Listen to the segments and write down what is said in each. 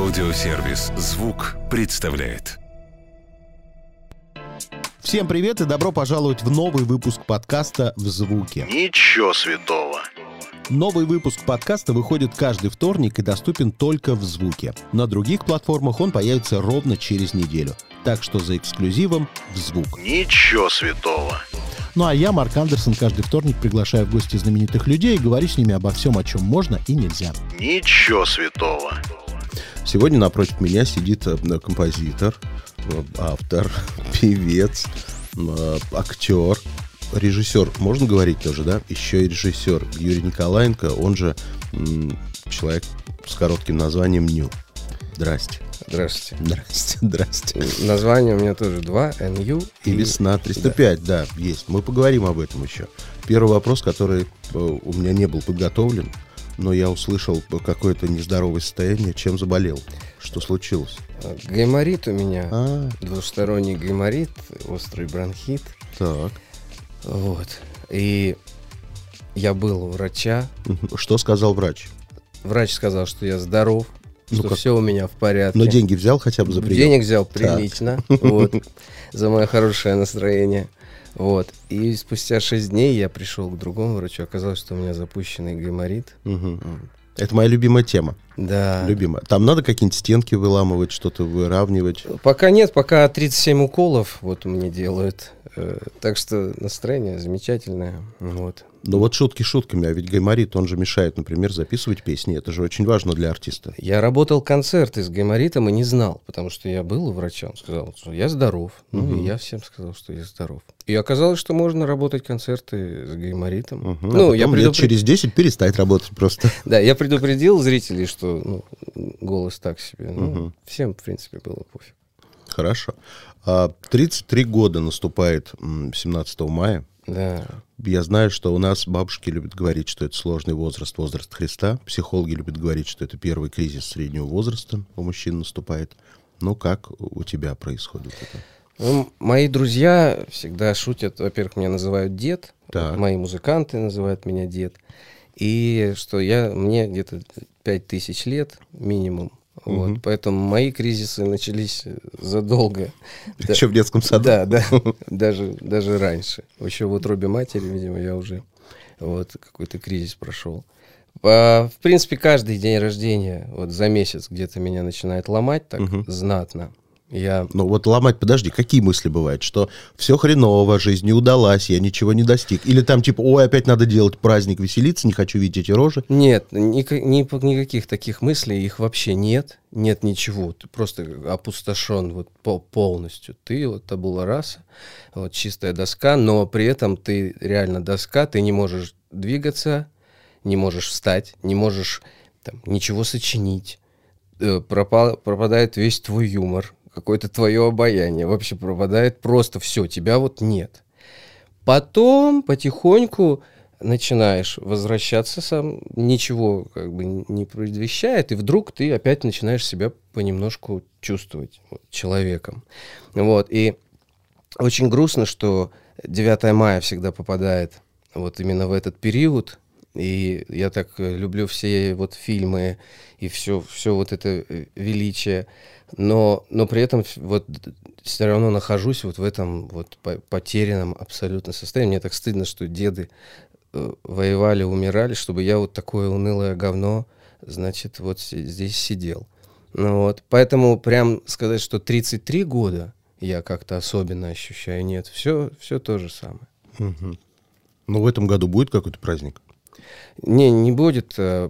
Аудиосервис «Звук» представляет. Всем привет и добро пожаловать в новый выпуск подкаста «В звуке». Ничего святого. Новый выпуск подкаста выходит каждый вторник и доступен только в звуке. На других платформах он появится ровно через неделю. Так что за эксклюзивом в звук. Ничего святого. Ну а я, Марк Андерсон, каждый вторник приглашаю в гости знаменитых людей и говорю с ними обо всем, о чем можно и нельзя. Ничего святого. Сегодня напротив меня сидит э, композитор, э, автор, певец, э, актер, режиссер, можно говорить тоже, да? Еще и режиссер Юрий Николаенко, он же человек с коротким названием Ню. Здрасте. Здравствуйте. Здрасте, здрасте. Название у меня тоже два, NU. И весна 305, да. есть. Мы поговорим об этом еще. Первый вопрос, который у меня не был подготовлен, но я услышал какое-то нездоровое состояние. Чем заболел? Что случилось? Гайморит у меня. А, Двусторонний гайморит, острый бронхит. так. Вот. И я был у врача. Что сказал врач? Врач сказал, что я здоров, Ну что как? все у меня в порядке. Но деньги взял хотя бы за прием? Денег взял прилично. Вот. За мое хорошее настроение. Вот. И спустя 6 дней я пришел к другому врачу. Оказалось, что у меня запущенный гайморит. Мгм. Это моя любимая тема. Да. Любимая. Там надо какие-нибудь стенки выламывать, что-то выравнивать. Пока нет, пока 37 уколов вот мне делают. Э, Так что настроение замечательное. Вот. Но вот шутки шутками, а ведь гайморит, он же мешает, например, записывать песни. Это же очень важно для артиста. Я работал концерты с гайморитом и не знал, потому что я был у врача, он сказал, что я здоров. Ну, и я всем сказал, что я здоров. И оказалось, что можно работать концерты с гайморитом. А Ну, я потом лет предупред- через 10 перестать работать просто. Да, я предупредил зрителей, что ну, голос так себе. Ну, Мгм. Всем, в принципе, было пофиг. Хорошо. А 33 года наступает м, 17 мая. Да. Я знаю, что у нас бабушки любят говорить, что это сложный возраст, возраст Христа. Психологи любят говорить, что это первый кризис среднего возраста у мужчин наступает. Ну, как у тебя происходит это? Ну, мои друзья всегда шутят, во-первых, меня называют дед, Так. мои музыканты называют меня дед, и что я, мне где-то пять тысяч лет минимум, вот, поэтому мои кризисы начались задолго. Да. Еще в детском саду? Да, да, даже, даже раньше. Еще в утробе матери, видимо, я уже вот какой-то кризис прошел. По- в принципе, каждый день рождения, вот за месяц где-то меня начинает ломать так знатно. Я Ну вот ломать, подожди, какие мысли бывают? Что все хреново, жизнь не удалась, я ничего не достиг. Или там типа, ой, опять надо делать праздник, веселиться, не хочу видеть эти рожи. Нет, ника- ни- никаких таких мыслей, их вообще нет. Нет ничего. Ты просто опустошен вот по- полностью. Ты вот табула раса, вот чистая доска, но при этом ты реально доска, ты не можешь двигаться, не можешь встать, не можешь там, ничего сочинить. Э, пропа- пропадает весь твой юмор, какое-то твое обаяние. Вообще пропадает просто все, тебя вот нет. Потом потихоньку начинаешь возвращаться сам, ничего как бы не предвещает, и вдруг ты опять начинаешь себя понемножку чувствовать вот, человеком. Вот, и очень грустно, что 9 мая всегда попадает вот именно в этот период, и я так э, люблю все вот фильмы и все, все вот это э, величие, но, но при этом вот все равно нахожусь вот в этом вот по- потерянном абсолютно состоянии. Мне так стыдно, что деды э, воевали, умирали, чтобы я вот такое унылое говно, значит, вот здесь сидел. Ну вот, поэтому прям сказать, что 33 года я как-то особенно ощущаю, нет, все, все то же самое. Ну в этом году будет какой-то праздник? Не, не будет. э,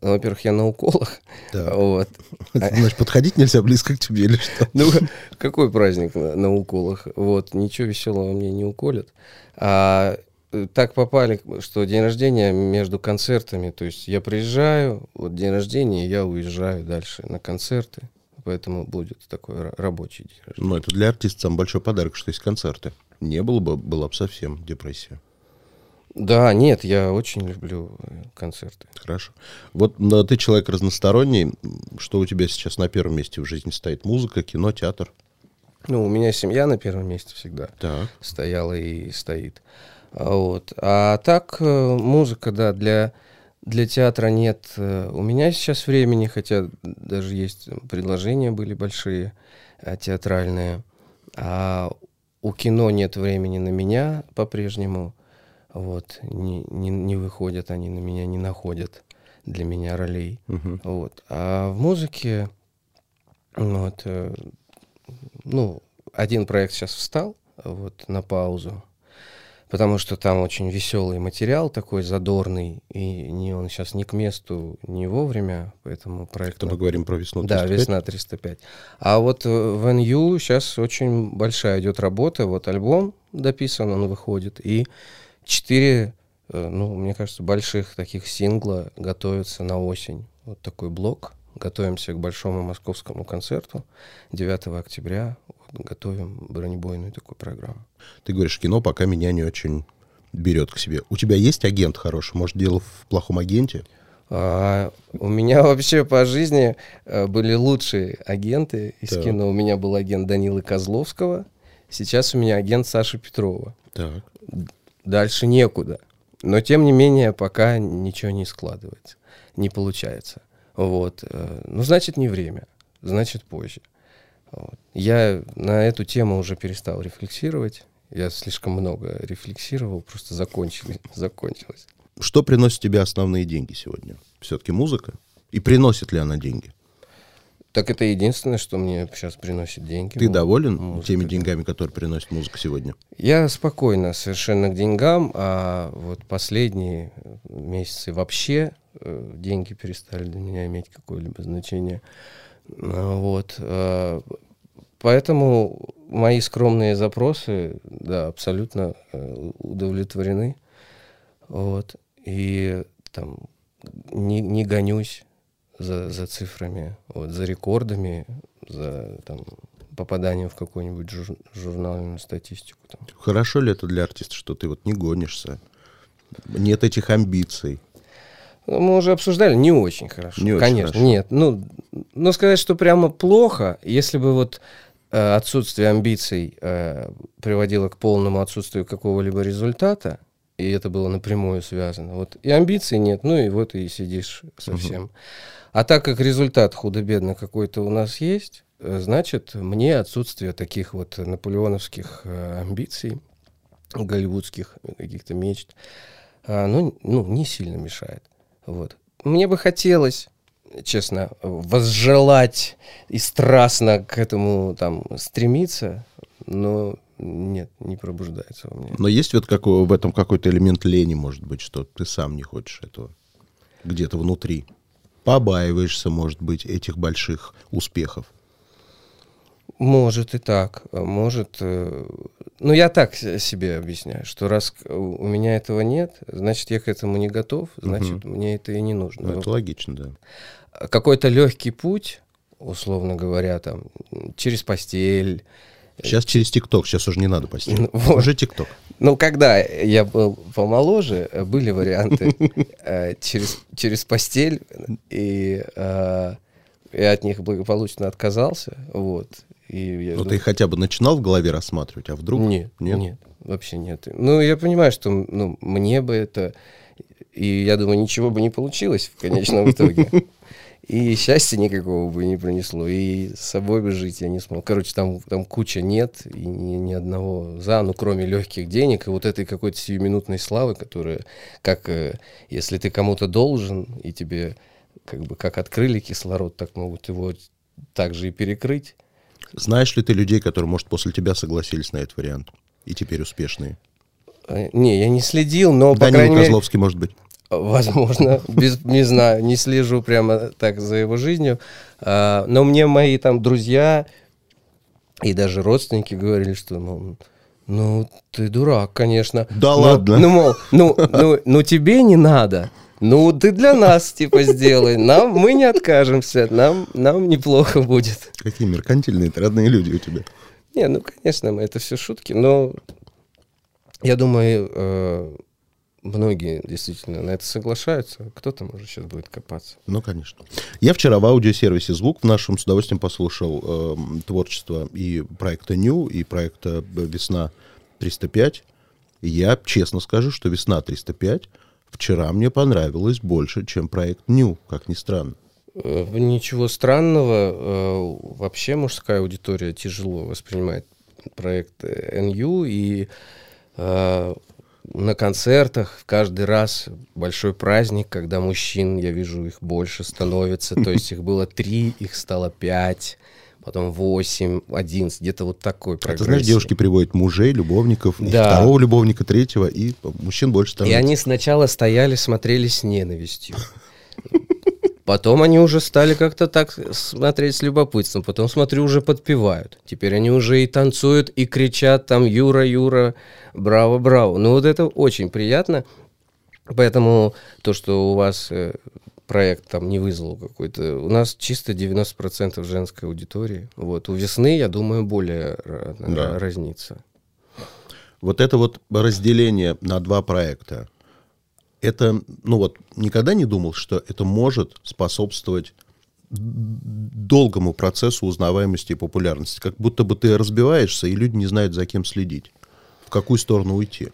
Во-первых, я на уколах. Да. Вот. Значит, подходить нельзя близко к тебе или что? Ну, какой праздник на, на уколах? Вот, ничего веселого мне не уколят. А э, так попали, что день рождения между концертами. То есть я приезжаю, вот день рождения, я уезжаю дальше на концерты. Поэтому будет такой ра- рабочий день рождения. Ну это для артиста самый большой подарок, что есть концерты. Не было бы, была бы совсем депрессия. Да, нет, я очень люблю э, концерты. Хорошо. Вот ну, ты человек разносторонний. Что у тебя сейчас на первом месте в жизни стоит? Музыка, кино, театр? Ну, у меня семья на первом месте всегда. Так. стояла и стоит. А Вот. А так, э, музыка, да, для, для театра нет э, у меня сейчас времени, хотя даже есть предложения были большие театральные. А у кино нет времени на меня по-прежнему. Вот, не, не, не выходят они на меня, не находят для меня ролей. Мгм. Вот. А в музыке, вот, э, ну, один проект сейчас встал вот, на паузу, потому что там очень веселый материал такой задорный, и не он сейчас ни к месту, ни вовремя, поэтому проект... Это мы говорим про весну. Да, 35? весна 305. А вот э, в NU сейчас очень большая идет работа. Вот альбом дописан, он выходит. И четыре, э, ну, мне кажется, больших таких сингла готовятся на осень. Вот такой блок. Готовимся к большому московскому концерту 9 октября. Вот готовим бронебойную такую программу. Ты говоришь, кино пока меня не очень берет к себе. У тебя есть агент хороший? Может, дело в плохом агенте? А, у меня вообще по жизни э, были лучшие агенты из Так. кино. У меня был агент Данилы Козловского. Сейчас у меня агент Саши Петрова. Так. Дальше некуда. Но тем не менее, пока ничего не складывается, не получается. Вот. э, Ну, значит, не время, значит, позже. Вот. Я на эту тему уже перестал рефлексировать. Я слишком много рефлексировал, просто закончили, закончилось. Что приносит тебе основные деньги сегодня? Все-таки музыка? И приносит ли она деньги? Так это единственное, что мне сейчас приносит деньги. Ты доволен музыка, теми деньгами, которые приносит музыка сегодня? Я спокойно совершенно к деньгам, а вот последние месяцы вообще э, деньги перестали для меня иметь какое-либо значение. А, Вот. э, Поэтому мои скромные запросы, да, абсолютно э, удовлетворены. Вот. И там не, не гонюсь за, за цифрами, вот, за рекордами, за там, попаданием в какую-нибудь жур- журнальную статистику. Там. Хорошо ли это для артиста, что ты вот не гонишься? Нет этих амбиций. Ну, Мы уже обсуждали, не очень хорошо. Не очень Конечно, хорошо. нет. Ну, но сказать, что прямо плохо, если бы вот э, отсутствие амбиций э, приводило к полному отсутствию какого-либо результата, и это было напрямую связано. Вот и амбиций нет, ну и вот и сидишь совсем. А так как результат худо-бедно какой-то у нас есть, э, значит, мне отсутствие таких вот наполеоновских э, амбиций, голливудских каких-то мечт, ну, ну, не сильно мешает. Вот. Мне бы хотелось, честно, возжелать и страстно к этому там стремиться, но нет, не пробуждается во мне. Но есть вот какой, в этом какой-то элемент лени, может быть, что ты сам не хочешь этого где-то внутри. Побаиваешься, может быть, этих больших успехов. Может и так, а может... э, Ну, я так себе объясняю, что раз у меня этого нет, значит, я к этому не готов, значит, мне это и не нужно. Ну, это логично, да. Какой-то легкий путь, условно говоря, там, через постель, Сейчас через ТикТок, сейчас уже не надо постель. Ну, вот. Уже ТикТок. Ну, когда я был помоложе, э, были варианты э, через, через постель, и э, я от них благополучно отказался. Вот. И Ну, ты хотя бы начинал в голове рассматривать, а вдруг? Нет, нет, вообще нет. Ну, я понимаю, что ну, мне бы это... И я думаю, ничего бы не получилось в конечном итоге. И счастья никакого бы не принесло, и с собой бы жить я не смог. Короче, там, там куча нет, и ни, ни одного за, ну, кроме легких денег и вот этой какой-то сиюминутной славы, которая, как э, если ты кому-то должен, и тебе как бы как открыли кислород, так могут его также и перекрыть. Знаешь ли ты людей, которые, может, после тебя согласились на этот вариант? И теперь успешные. Э, Не, я не следил, но, по Данила крайней мере, Козловский, может быть. Возможно, без, не знаю, не слежу прямо так за его жизнью. А, но мне мои там друзья и даже родственники говорили, что, ну, ну ты дурак, конечно. Да Но- ладно? Ну, мол, ну, ну, ну тебе не надо. Ну, ты для нас, типа, сделай. Нам, мы не откажемся, нам, нам неплохо будет. Какие меркантильные ты родные люди у тебя. Не, ну, конечно, это все шутки, но я думаю, э, многие действительно на это соглашаются. Кто-то, может, сейчас будет копаться. Ну, конечно. Я вчера в аудиосервисе «Звук» в нашем с удовольствием послушал эм, творчество и проекта «Ню», и проекта «Весна 305». И я честно скажу, что «Весна 305» в вчера мне понравилось больше, чем проект New, как ни странно. Э, Ничего странного. Э, Вообще мужская аудитория тяжело воспринимает проект э, NU, и э, на концертах каждый раз большой праздник, когда мужчин, я вижу, их больше становится. То есть их было три, их стало пять, потом восемь, одиннадцать, где-то вот такой А ты знаешь, девушки приводят мужей, любовников, и Да. второго любовника, третьего, и мужчин больше И становится. они сначала стояли, смотрели с ненавистью. Потом они уже стали как-то так смотреть с любопытством. Потом, смотрю, уже подпевают. Теперь они уже и танцуют, и кричат там «Юра, Юра, браво, браво». Ну вот это очень приятно. Поэтому то, что у вас э, проект там не вызвал какой-то... У нас чисто 90% женской аудитории. Вот. У «Весны», я думаю, более Да. разнится. Вот это вот разделение на два проекта, это, ну вот, никогда не думал, что это может способствовать долгому процессу узнаваемости и популярности. Как будто бы ты разбиваешься, и люди не знают, за кем следить. В какую сторону уйти.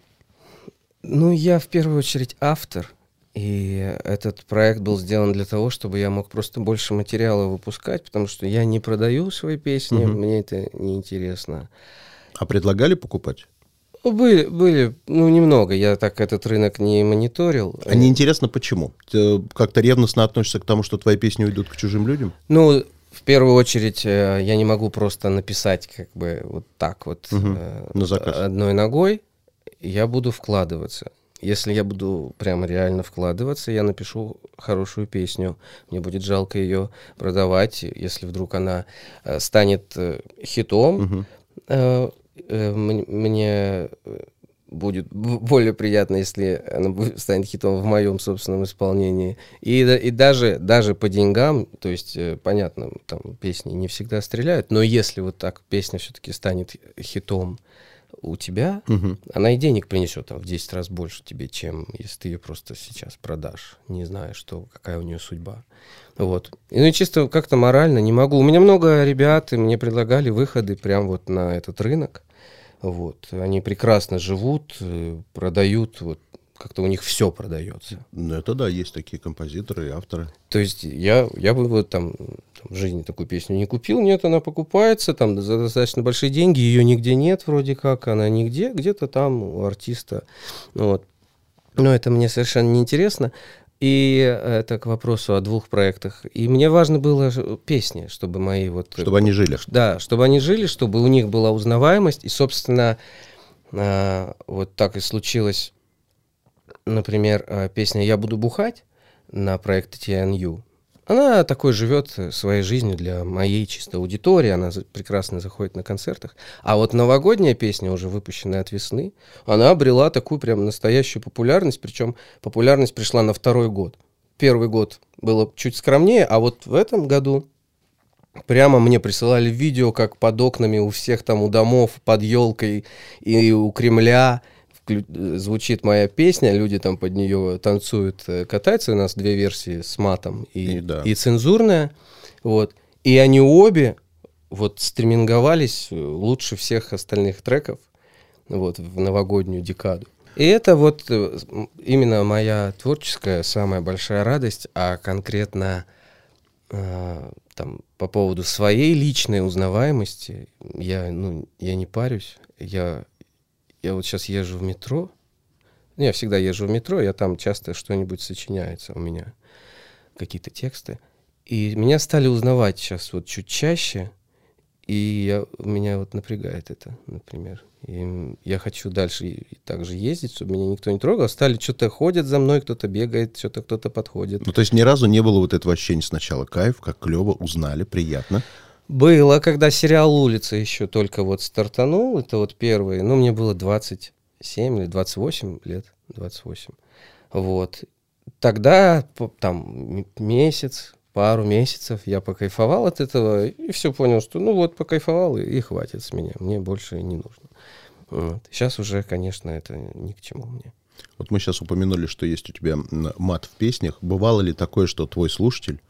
Ну, я в первую очередь автор, и этот проект был сделан для того, чтобы я мог просто больше материала выпускать, потому что я не продаю свои песни, Мгм. мне это неинтересно. А предлагали покупать? Ну, Были, были, ну, немного, я так этот рынок не мониторил. А не интересно, почему? Ты как-то ревностно относишься к тому, что твои песни уйдут к чужим людям? Ну, в первую очередь, э, я не могу просто написать как бы вот так вот э, На заказ. одной ногой. Я буду вкладываться. Если я буду прямо реально вкладываться, я напишу хорошую песню. Мне будет жалко ее продавать, если вдруг она э, станет э, хитом. Мгм. Э, мне э, будет более приятно, если она станет хитом в моем собственном исполнении. И, и даже, даже по деньгам, то есть, э, понятно, там песни не всегда стреляют, но если вот так песня все-таки станет хитом у тебя, Мгм. она и денег принесет там в 10 раз больше тебе, чем если ты ее просто сейчас продашь, не зная, что, какая у нее судьба. Вот. И, ну и чисто как-то морально не могу. У меня много ребят, и мне предлагали выходы прям вот на этот рынок. Вот. Они прекрасно живут, э, продают, вот как-то у них все продается. Ну, это да, есть такие композиторы и авторы. То есть я, я бы вот там, там в жизни такую песню не купил, нет, она покупается там за достаточно большие деньги, ее нигде нет вроде как, она нигде, где-то там у артиста. Ну Вот. Но это мне совершенно не интересно. И это к вопросу о двух проектах. И мне важно было песни, чтобы мои вот... Чтобы они жили. Да, чтобы они жили, чтобы у них была узнаваемость. И, собственно, а, вот так и случилось, например, а, песня «Я буду бухать» на проекте TNU. Она такой живет э, своей жизнью для моей чисто аудитории, она прекрасно заходит на концертах. А вот новогодняя песня, уже выпущенная от весны, она обрела такую прям настоящую популярность, причем популярность пришла на второй год. Первый год было чуть скромнее, а вот в этом году Прямо мне присылали видео, как под окнами у всех там у домов, под елкой и у Кремля э, звучит моя песня, люди там под нее танцуют, э, катаются. У нас две версии с матом и, И да. и цензурная. Вот. И они обе вот стриминговались э, лучше всех остальных треков вот, в новогоднюю декаду. И это вот э, именно моя творческая самая большая радость, а конкретно а, там по поводу своей личной узнаваемости я ну я не парюсь я я вот сейчас езжу в метро ну, я всегда езжу в метро я там часто что-нибудь сочиняется у меня какие-то тексты и меня стали узнавать сейчас вот чуть чаще и я, меня вот напрягает это например и я хочу дальше и, и так же ездить чтобы меня никто не трогал стали что-то ходят за мной кто-то бегает что-то кто-то подходит Ну, то есть ни разу не было вот этого ощущения сначала. Кайф, как клево, узнали, приятно. Было, когда сериал «Улица» еще только вот стартанул, это вот первый, ну, мне было 27 или 28 лет, 28, вот. Тогда там месяц, пару месяцев я покайфовал от этого и все понял, что ну вот покайфовал и, и хватит с меня, мне больше не нужно. Вот. Сейчас уже, конечно, это ни к чему мне. Вот мы сейчас упомянули, что есть у тебя мат в песнях. Бывало ли такое, что твой слушатель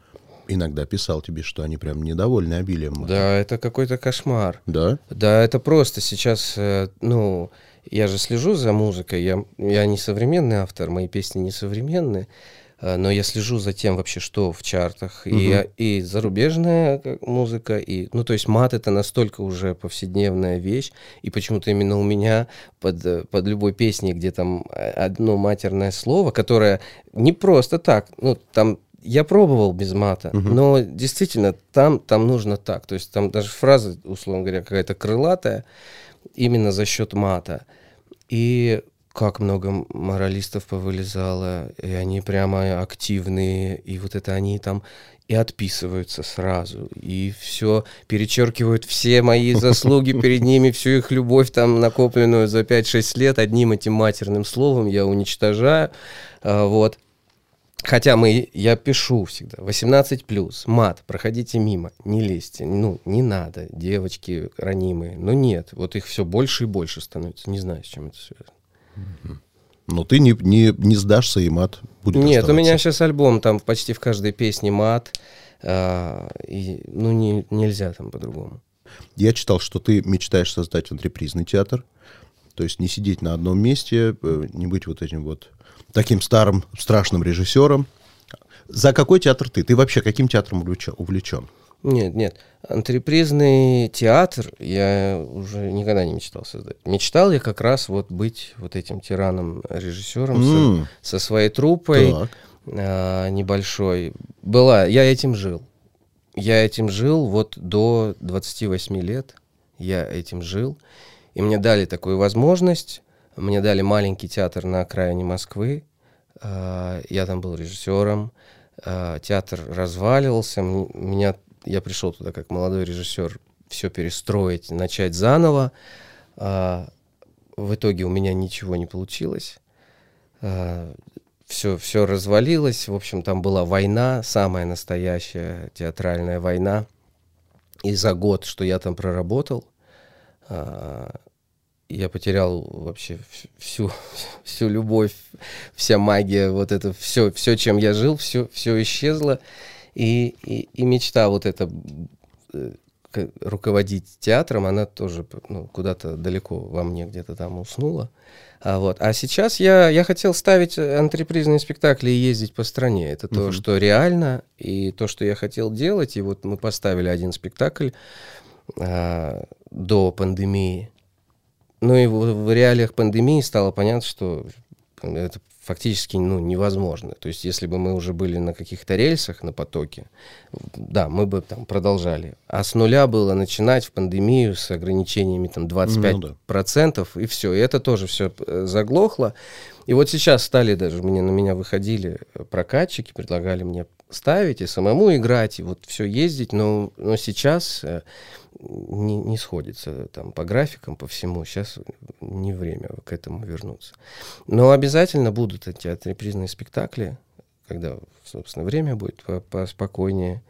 иногда писал тебе, что они прям недовольны обилием. Да, это какой-то кошмар. Да? Да, это просто сейчас, э, ну, я же слежу за музыкой, я, я не современный автор, мои песни не современные, э, но я слежу за тем вообще, что в чартах, и, и зарубежная как, музыка, и, ну, то есть мат это настолько уже повседневная вещь, и почему-то именно у меня под, э, под любой песней, где там э, одно матерное слово, которое не просто так, ну, там я пробовал без мата, но действительно там, там нужно так. То есть там даже фраза, условно говоря, какая-то крылатая, именно за счет мата. И как много моралистов повылезало, и они прямо активные, и вот это они там и отписываются сразу, и все перечеркивают все мои заслуги перед ними, всю их любовь там накопленную за 5-6 лет одним этим матерным словом я уничтожаю, А, вот. Хотя мы, я пишу всегда, 18 плюс, мат, проходите мимо, не лезьте, ну, не надо, девочки ранимые. Но нет, вот их все больше и больше становится, не знаю, с чем это связано. Но ты не, не, не сдашься, и мат будет Нет, у оставаться. меня сейчас альбом, там почти в каждой песне мат, а, и, ну, не, нельзя там по-другому. Я читал, что ты мечтаешь создать антрепризный театр. То есть не сидеть на одном месте, э, не быть вот этим вот таким старым страшным режиссером. За какой театр ты? Ты вообще каким театром увлечен? Нет, нет. Антрепризный театр я уже никогда не мечтал создать. Мечтал я как раз вот быть вот этим тираном-режиссером М. со, со своей труппой Так. а, небольшой. Была, я этим жил. Я этим жил вот до 28 лет. Я этим жил. И мне дали такую возможность. Мне дали маленький театр на окраине Москвы. А, Я там был режиссером. А, Театр разваливался. Меня, я пришел туда как молодой режиссер все перестроить, начать заново. А, В итоге у меня ничего не получилось. Все, все развалилось. В общем, там была война, самая настоящая театральная война. И за год, что я там проработал, я потерял вообще вс- всю, всю любовь, вся магия, вот это все, все, чем я жил, все, все исчезло. И, и, и мечта вот эта э, руководить театром, она тоже ну, куда-то далеко во мне где-то там уснула. А, вот. а сейчас я, я хотел ставить антрепризные спектакли и ездить по стране. Это то, что реально, и то, что я хотел делать. И вот мы поставили один спектакль а, до пандемии. Ну и в, в реалиях пандемии стало понятно, что это фактически ну, невозможно. То есть если бы мы уже были на каких-то рельсах, на потоке, да, мы бы там продолжали. А с нуля было начинать в пандемию с ограничениями там 25%, Ну да. процентов, и все. И это тоже все заглохло. И вот сейчас стали даже, мне, на меня выходили э, прокатчики, предлагали мне ставить и самому играть, и вот все ездить, но, но сейчас э, не, не сходится там по графикам, по всему. Сейчас не время к этому вернуться. Но обязательно будут эти отрепризные спектакли, когда, собственно, время будет по- поспокойнее.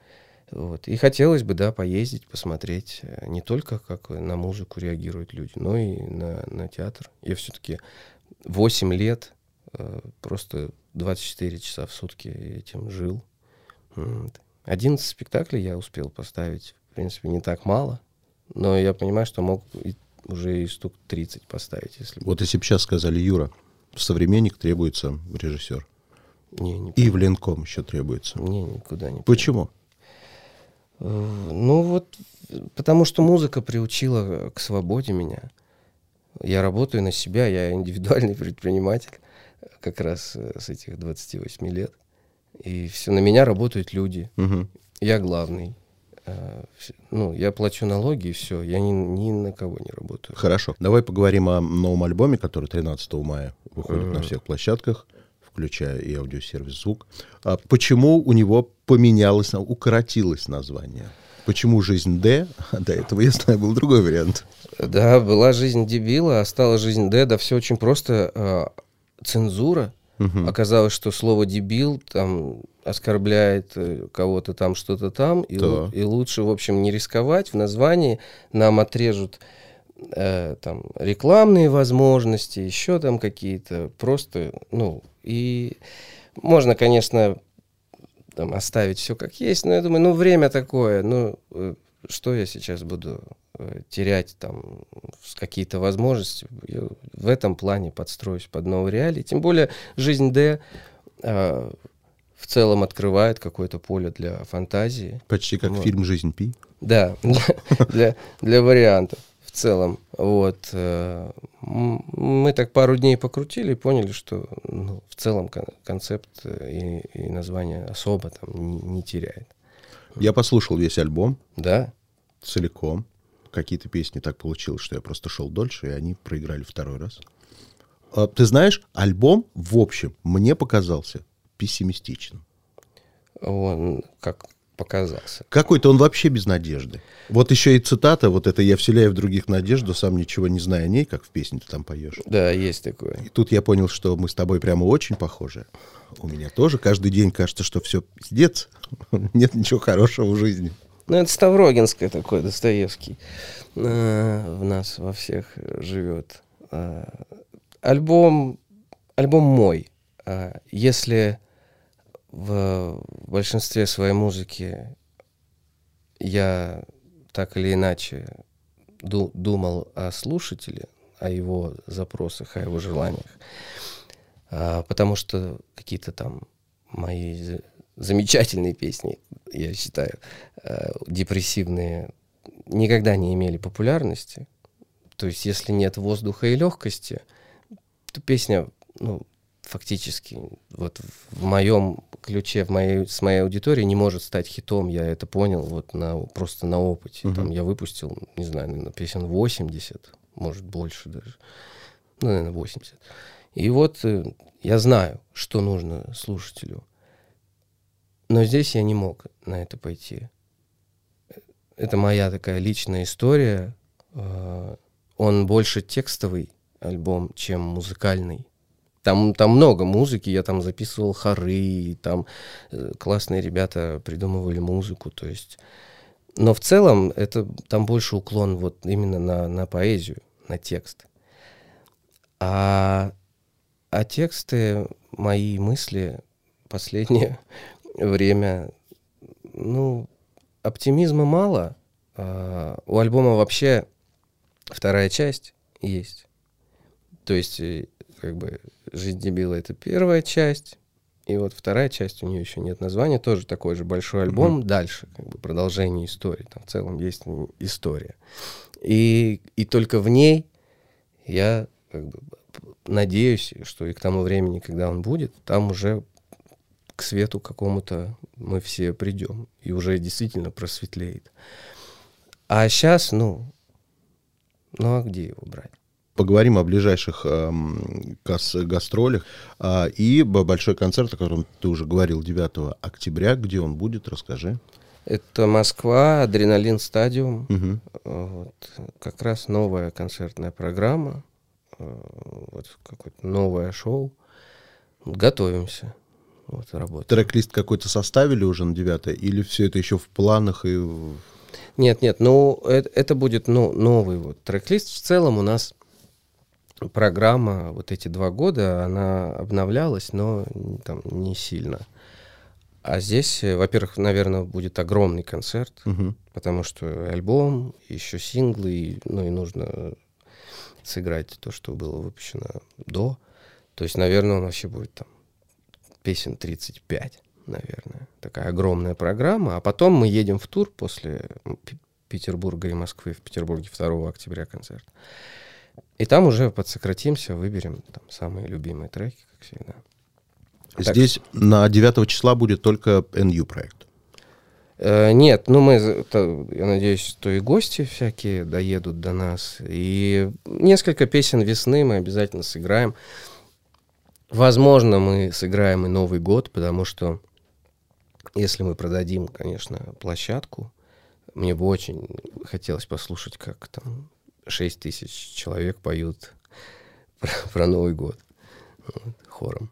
Вот. И хотелось бы, да, поездить, посмотреть э, не только, как на музыку реагируют люди, но и на, на театр. Я все-таки 8 лет, э, просто 24 часа в сутки этим жил. Вот. 11 спектаклей я успел поставить, в принципе, не так мало, но я понимаю, что мог и- уже и штук 30 поставить, если. Вот если бы сейчас сказали, Юра, в современник требуется режиссер. Не, не, И в Ленком еще требуется. не, никуда не Почему? Э, Ну вот, потому что музыка приучила к свободе меня. Я работаю на себя, я индивидуальный предприниматель, как раз э, с этих 28 лет. И все, на меня работают люди. Мгм. Я главный. Э, Ну, я плачу налоги, и все. Я ни, ни на кого не работаю. Хорошо. Давай поговорим о новом альбоме, который 13 мая выходит на всех площадках, включая и аудиосервис «Звук». А почему у него поменялось, укоротилось название? Почему «Жизнь Д»? До этого, я знаю, был другой вариант. Да, была жизнь дебила, а стала жизнь Деда. Все очень просто. э, Цензура. Оказалось, что слово дебил там оскорбляет э, кого-то там, что-то там, и, Так. и лучше, в общем, не рисковать. В названии нам отрежут э, там рекламные возможности, еще там какие-то. Просто, ну, и можно, конечно, там, оставить все как есть. Но я думаю, ну, время такое, ну, э, что я сейчас буду э, терять там какие-то возможности. Я в этом плане подстроюсь под новые реалии. Тем более жизнь Д э, в целом открывает какое-то поле для фантазии. Почти как Вот. фильм «Жизнь Пи». Да, для, для вариантов в целом. Вот. э, Мы так пару дней покрутили и поняли, что ну, в целом кон- концепт э, и, и название особо там не, не теряет. Я послушал весь альбом Да, целиком. Какие-то песни так получилось, что я просто шел дольше, и они проиграли второй раз. А, Ты знаешь, альбом, в общем, мне показался пессимистичным. он как показался. Какой-то он вообще без надежды. Вот еще и цитата, вот это «Я вселяю в других надежду, сам ничего не зная о ней», как в песне ты там поешь. Да, есть такое. И тут я понял, что мы с тобой прямо очень похожи. У меня тоже каждый день кажется, что все пиздец. Нет ничего хорошего в жизни. Ну, это Ставрогинское такое, Достоевский. э, В нас во всех живет. Э, Альбом, альбом мой. Э, Если в большинстве своей музыки я так или иначе ду- думал о слушателе, о его запросах, о его желаниях, а, потому что какие-то там мои за- замечательные песни, я считаю, э, депрессивные, никогда не имели популярности. То есть, если нет воздуха и легкости, то песня, ну, фактически, вот в моем ключе, в моей, с моей аудиторией не может стать хитом. Я это понял вот на, просто на опыте. Там я выпустил, не знаю, наверное, песен 80, может, больше даже. Ну, наверное, 80. И вот э, я знаю, что нужно слушателю. Но здесь я не мог на это пойти. Это моя такая личная история. Э, Он больше текстовый альбом, чем музыкальный. Там, там много музыки, я там записывал хоры, там э, классные ребята придумывали музыку, то есть... Но в целом это там больше уклон вот именно на, на поэзию, на текст. А, а тексты, мои мысли последнее время, ну, оптимизма мало. А, у альбома вообще вторая часть есть. То есть, э, как бы, «Жизнь дебила» — это первая часть, и вот вторая часть, у нее еще нет названия, тоже такой же большой альбом. Дальше, как бы, продолжение истории. Там в целом есть история. И, и только в ней я как бы, надеюсь, что и к тому времени, когда он будет, там уже к свету какому-то мы все придем. И уже действительно просветлеет. А сейчас, ну, ну а где его брать? Поговорим о ближайших гас- гастролях. А, и большой концерт, о котором ты уже говорил, 9 октября. Где он будет, расскажи. Это Москва, Адреналин Стадиум. Мгм. Вот. Как раз новая концертная программа. э, Вот какое-то новое шоу. Готовимся. Вот, работаем. Трек-лист какой-то составили уже на 9 или все это еще в планах и... в- Нет, нет, ну это, это будет ну, новый вот трек-лист. В целом у нас программа вот эти два года, она обновлялась, но там не сильно. А здесь, во-первых, наверное, будет огромный концерт, Мгм. потому что альбом, еще синглы, и, ну и нужно сыграть то, что было выпущено до. То есть, наверное, он вообще будет там песен 35, наверное. Такая огромная программа. А потом мы едем в тур после Петербурга и Москвы. В Петербурге 2 октября концерт. И там уже подсократимся, выберем там самые любимые треки, как всегда. Так. Здесь на 9 числа будет только NU проект. Э, Нет, ну мы, за- то, я надеюсь, что и гости всякие доедут до нас. И несколько песен весны мы обязательно сыграем. Возможно, мы сыграем и Новый год, потому что если мы продадим, конечно, площадку, мне бы очень хотелось послушать, как там 6 тысяч человек поют про, про Новый год Вот, хором.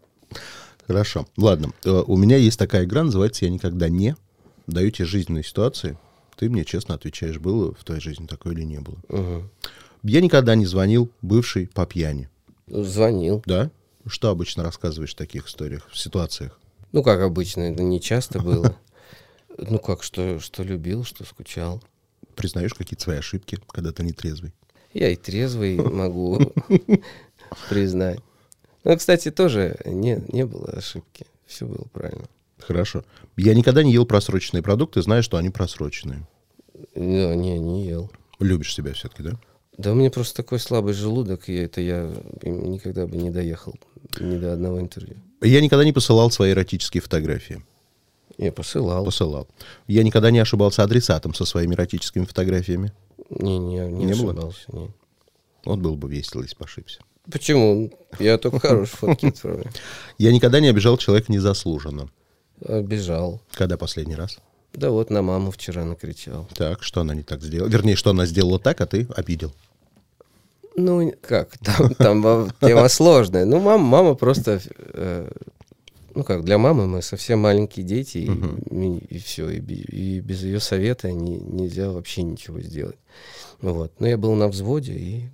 Хорошо. Ладно. Э, У меня есть такая игра, называется «Я никогда не». Даю тебе жизненные ситуации. Ты мне честно отвечаешь, было в твоей жизни такое или не было. Мгм. Я никогда не звонил бывший по пьяни. Звонил. Да? Что обычно рассказываешь в таких историях, в ситуациях? Ну, как обычно, это не часто было. Ну, как, что, что любил, что скучал. Признаешь какие-то свои ошибки, когда ты не трезвый? Я и трезвый могу признать. Ну, кстати, тоже не, не было ошибки. Все было правильно. Хорошо. Я никогда не ел просроченные продукты, знаю, что они просроченные. Да, не, не ел. Любишь себя все-таки, да? Да у меня просто такой слабый желудок, и это я никогда бы не доехал ни до одного интервью. Я никогда не посылал свои эротические фотографии. Я посылал. Посылал. Я никогда не ошибался адресатом со своими эротическими фотографиями. Не, не, не, Не было? ошибался. не. Вот был бы весело, если бы ошибся. Почему? Я только хорошие фотки отправляю. Я никогда не обижал человека незаслуженно. Обижал. Когда последний раз? Да вот на маму вчера накричал. Так, что она не так сделала? Вернее, что она сделала так, а ты обидел. Ну, как, там, там тема сложная. Ну, мама, мама просто... э, ну, как, для мамы мы совсем маленькие дети, и, все. И, би- и без ее совета не- нельзя вообще ничего сделать. Вот. Но я был на взводе, и...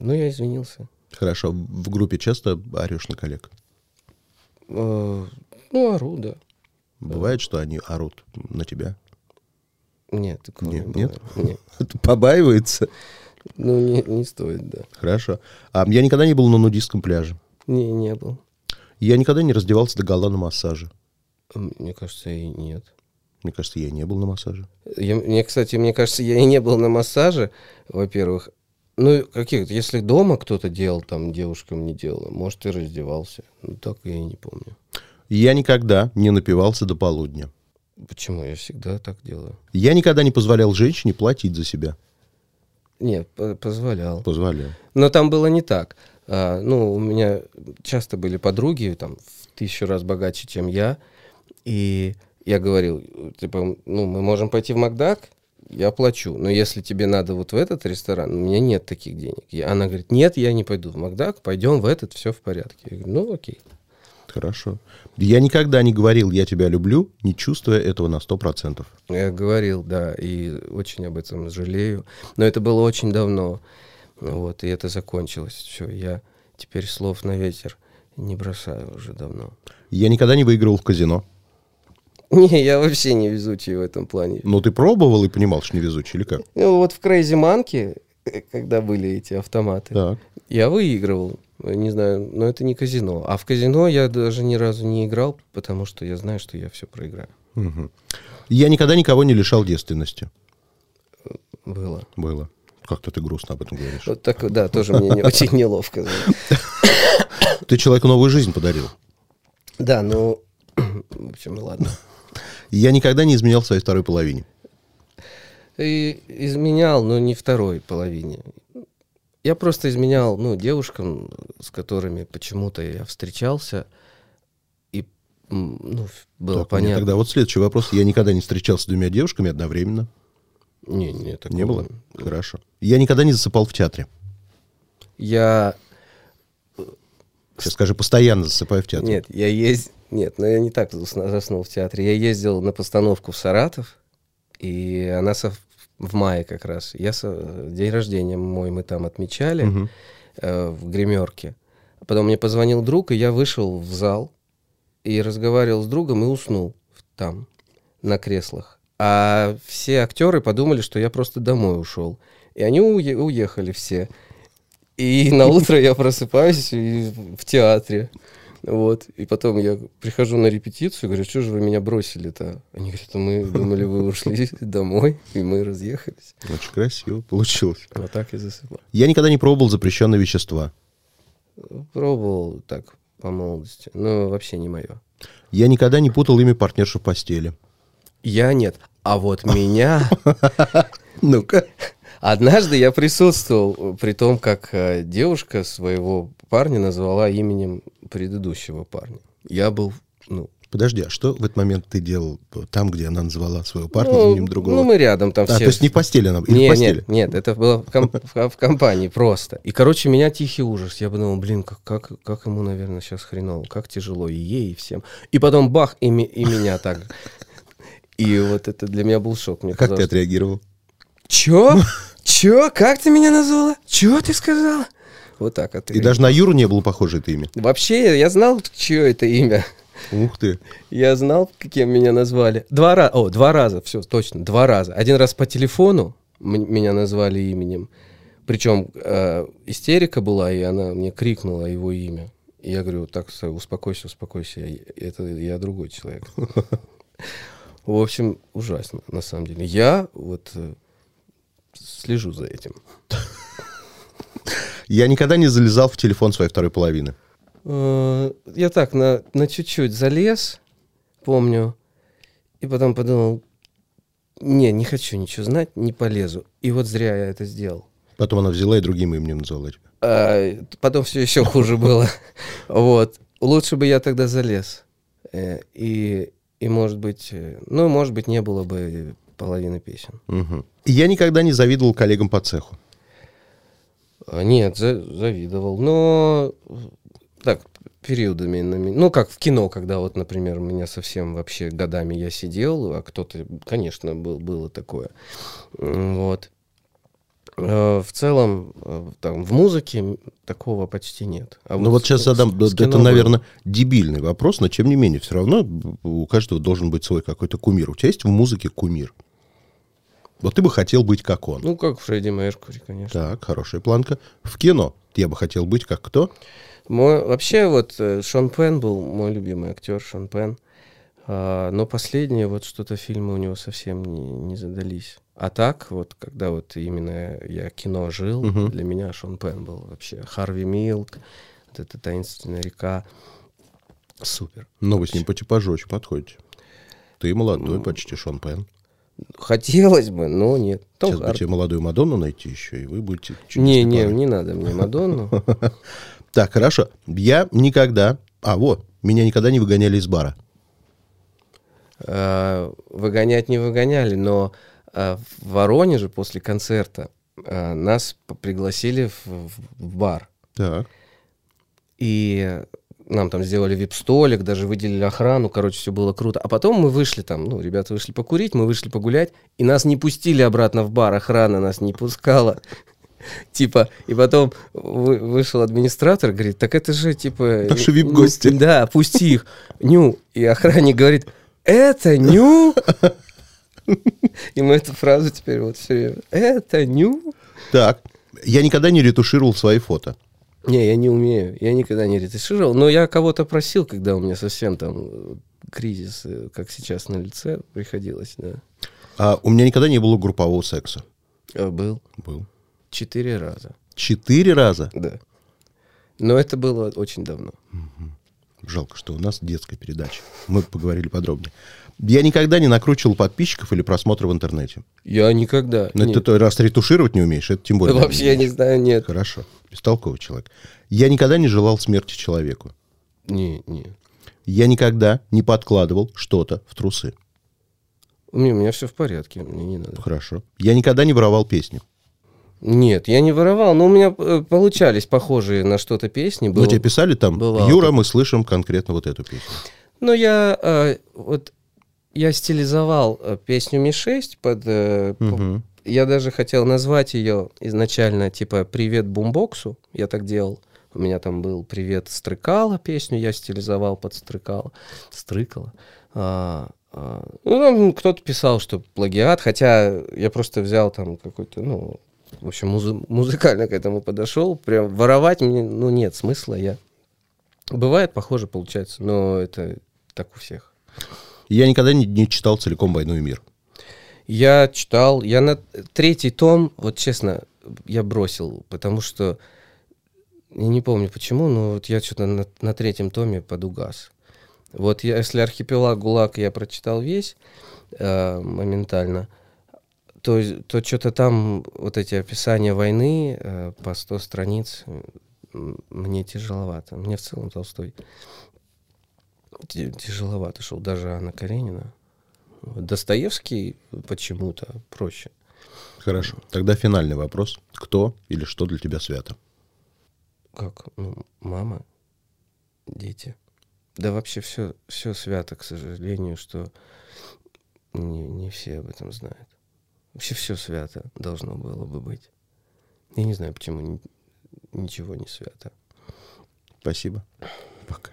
Ну, я извинился. Хорошо. В группе часто орешь на коллег? Э, Ну, ору, да. Бывает, что они орут на тебя? Нет, такого Нет, не нет? Нет. Побаивается? Ну, не, не стоит, да. Хорошо. А я никогда не был на нудистском пляже. Не, не был. Я никогда не раздевался до гола на массаже. Мне кажется, и нет. Мне кажется, я и не был на массаже. Я, мне, кстати, мне кажется, я и не был на массаже, во-первых. Ну, каких если дома кто-то делал, там девушкам не делала, может, и раздевался. Ну, так я и не помню. Я никогда не напивался до полудня. Почему? Я всегда так делаю. Я никогда не позволял женщине платить за себя. Нет, по- позволял. Позволял. Но там было не так. А, ну, у меня часто были подруги, там, в тысячу раз богаче, чем я. И я говорил, типа, ну, мы можем пойти в Макдак, я плачу. Но если тебе надо вот в этот ресторан, у меня нет таких денег. И она говорит, нет, я не пойду в Макдак, пойдем в этот, все в порядке. Я говорю, ну, окей. Хорошо. Я никогда не говорил «я тебя люблю», не чувствуя этого на сто процентов. Я говорил, да, и очень об этом жалею. Но это было очень давно. Вот, и это закончилось. Все, я теперь слов на ветер не бросаю уже давно. Я никогда не выигрывал в казино. Не, я вообще не везучий в этом плане. Но ты пробовал и понимал, что невезучий или как? Ну, вот в Crazy Monkey, э, когда были эти автоматы, Так. я выигрывал. Не знаю, но это не казино. А в казино я даже ни разу не играл, потому что я знаю, что я все проиграю. Мгм. Я никогда никого не лишал девственности. Было. Было. Как-то ты грустно об этом говоришь. Вот так, да, тоже мне не очень неловко. Ты человеку новую жизнь подарил. Да, ну, в общем, ладно. Я никогда не изменял своей второй половине. И изменял, но не второй половине. Я просто изменял, ну, девушкам, с которыми почему-то я встречался, и, ну, было Так, понятно. Тогда вот следующий вопрос. Я никогда не встречался с двумя девушками одновременно. Не, не, такого Не было? Хорошо. Я никогда не засыпал в театре. Я Сейчас скажи, постоянно засыпаю в театре. Нет, я есть... Нет, но я не так заснул в театре. Я ездил на постановку в Саратов, и она сов- в мае как раз. Я со- день рождения мой мы там отмечали Мгм. э, в гримерке. Потом мне позвонил друг, и я вышел в зал и разговаривал с другом и уснул там на креслах. А все актеры подумали, что я просто домой ушел. И они уе- уехали все. И на утро я просыпаюсь в театре. Вот. И потом я прихожу на репетицию, говорю, что же вы меня бросили-то? Они говорят, «А мы думали, вы ушли домой, и мы разъехались. Очень красиво получилось. Вот так и засыпал. Я никогда не пробовал запрещенные вещества. Пробовал так по молодости, но вообще не мое. Я никогда не путал имя партнерши в постели. Я нет. А вот меня... Ну-ка. Однажды я присутствовал э, при том, как э, девушка своего парня назвала именем предыдущего парня. Я был, ну... Подожди, а что в этот момент ты делал там, где она назвала своего парня ну, именем другого? ну, мы рядом там а, все... то есть не в постели она, или Не, в постели? нет, нет, это было в, ком- в- компании просто. И, короче, меня тихий ужас. Я подумал, блин, как, как, как ему, наверное, сейчас хреново, как тяжело и ей, и всем. И потом бах, и, ми- и меня так. И вот это для меня был шок. Мне Как ты казалось, отреагировал? Чё? Чё? Как ты меня назвала? Чё ты сказала? Вот так И отреагировал. даже на Юру не было похоже это имя. Вообще, я знал, чье это имя. Ух ты. Я знал, каким меня назвали. Два раза, о, два раза, все, точно, два раза. Один раз по телефону меня назвали именем. Причем э, истерика была, и она мне крикнула его имя. И я говорю, так, успокойся, успокойся, я- это я другой человек. В общем, ужасно, на самом деле. Я вот э, слежу за этим. Я никогда не залезал в телефон своей второй половины. Э, Я так на, на чуть-чуть залез, помню, и потом подумал, не, не хочу ничего знать, не полезу. И вот зря я это сделал. Потом она взяла и другим именем назвала тебя. А, потом все еще хуже было. Вот. Лучше бы я тогда залез. Э, И, и может быть, э, ну, может быть, не было бы половины песен. И Я никогда не завидовал коллегам по цеху. А, Нет, за- завидовал. Но так, периодами. Ну, как в кино, когда вот, например, у меня совсем вообще годами я сидел, а кто-то, конечно, был, было такое. Вот. Э, В целом, э, там, в музыке такого почти нет. А Ну вот сейчас задам, с кино это, было. наверное, дебильный вопрос, но тем не менее, все равно у каждого должен быть свой какой-то кумир. У тебя есть в музыке кумир? Вот ты бы хотел быть как он. Ну, как Фредди Меркури, конечно. Так, хорошая планка. В кино я бы хотел быть как кто? Мой, вообще, вот э, Шон Пен был мой любимый актер, Шон Пен. А, но последние вот что-то фильмы у него совсем не, не задались. А так, вот когда вот именно я кино жил, Мгм. для меня Шон Пен был вообще. Харви Милк, вот эта таинственная река. Супер. Но вы с ним по типажу очень подходите. Ты молодой, почти Шон Пен. Хотелось бы, но нет. Том Сейчас бы Харди. тебе молодую Мадонну найти еще, и вы будете... Не, чудесной не, не надо мне Мадонну. Так, хорошо. Я никогда... А, вот, меня никогда не выгоняли из бара. А, Выгонять не выгоняли, но а, в Воронеже после концерта а, нас пригласили в бар. Так. И нам там сделали вип-столик, даже выделили охрану, короче, все было круто. А потом мы вышли там, ну, ребята вышли покурить, мы вышли погулять, и нас не пустили обратно в бар, охрана нас не пускала. Типа, и потом вы- вышел администратор, говорит, так это же, типа... Наши ну, вип-гости. Да, пусти их. Ню. И охранник говорит, это Ню? И мы эту фразу теперь вот все время. Это Ню? Так. Я никогда не ретушировал свои фото. Не, я не умею. Я никогда не ретушировал. Но я кого-то просил, когда у меня совсем там э, кризис, э, как сейчас на лице, приходилось, да. А у меня никогда не было группового секса. А, Был. Был. Четыре раза. Четыре раза. Да. Но это было очень давно. Жалко, что у нас детская передача. Мы поговорили подробнее. Я никогда не накручивал подписчиков или просмотры в интернете. Я никогда. Но не- это ты раз ретушировать не умеешь, это тем более. Да вообще я не знаю, нет. Хорошо. Бестолковый человек. Я никогда не желал смерти человеку. Не, не. Я никогда не подкладывал что-то в трусы. У меня, у меня все в порядке, мне не надо. Хорошо. Я никогда не воровал песни. Нет, я не воровал, но у меня э, получались похожие на что-то песни. Ну, было- тебе писали там, бывало Юра, мы слышим конкретно вот эту песню. Ну, я э, вот я стилизовал э, песню Ми-6 под... э, Мгм. Я даже хотел назвать ее изначально типа «Привет бумбоксу». Я так делал. У меня там был «Привет Стрыкало» песню, я стилизовал под Стрыкало. Стрыкало. А, а, ну, там кто-то писал, что плагиат, хотя я просто взял там какой-то, ну, в общем, музы- музыкально к этому подошел. Прям воровать мне, ну, нет смысла. Я... Бывает, похоже, получается, но это так у всех. Я никогда не, не читал целиком «Войну и мир». Я читал, я на третий том, вот честно, я бросил, потому что я не помню почему, но вот я что-то на, на третьем томе подугас. Вот я, если архипелаг ГУЛАГ я прочитал весь э, моментально, то, то что-то там вот эти описания войны э, по 100 страниц мне тяжеловато. Мне в целом Толстой тяжеловато шел, даже Анна Каренина. Достоевский почему-то проще. Хорошо. Тогда финальный вопрос. Кто или что для тебя свято? Как? Ну, мама, дети. Да вообще все, все свято, к сожалению, что не, не все об этом знают. Вообще все свято должно было бы быть. Я не знаю, почему ни- ничего не свято. Спасибо. Пока.